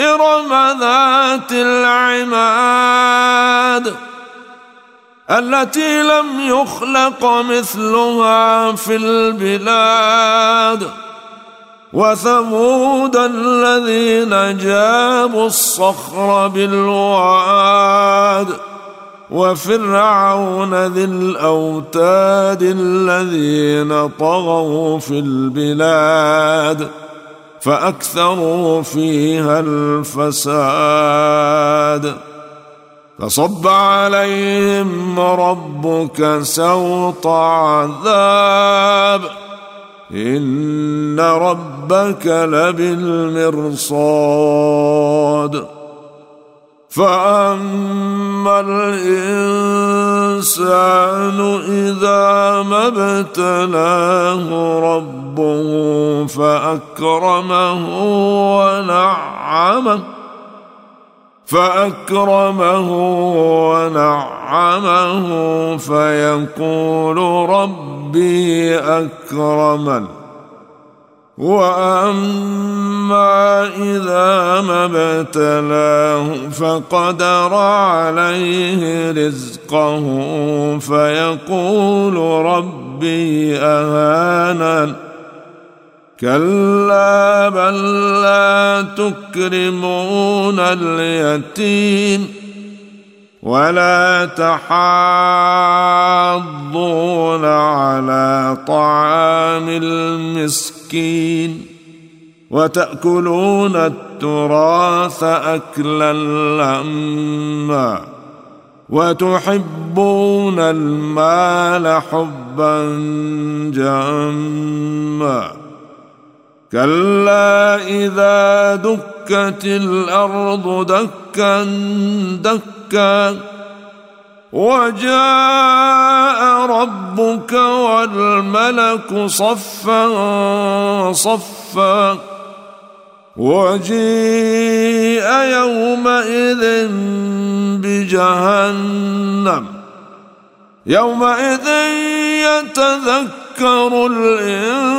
إرم ذات العماد التي لم يخلق مثلها في البلاد وثمود الذين جابوا الصخر بالواد وفرعون ذي الأوتاد الذين طغوا في البلاد فأكثروا فيها الفساد. فصب عليهم ربك سوط عذاب. إن ربك لبالمرصاد. فأما الانسان إذا ما ابتلاه ربه فأكرمه ونعمه فأكرمه ونعمه فيقول ربي أكرمن. واما اذا ما ابتلاه فقدر عليه رزقه فيقول ربي اهانن كلا بل لا تكرمون اليتيم ولا تحاضون على طعام المسكين وتأكلون التراث أكلا لما وتحبون المال حبا جما كلا إذا دكت الأرض دكا دكا وجاء ربك والملك صفا صفا. وجيء يومئذ بجهنم يومئذ يتذكر الإنسان.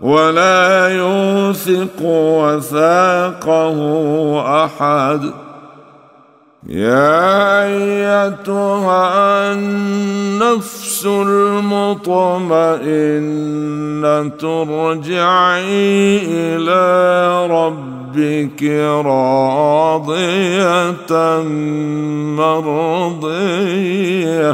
ولا يوثق وثاقه أحد. يا أيتها النفس المطمئنة ارجعي إلى ربك راضية مرضية.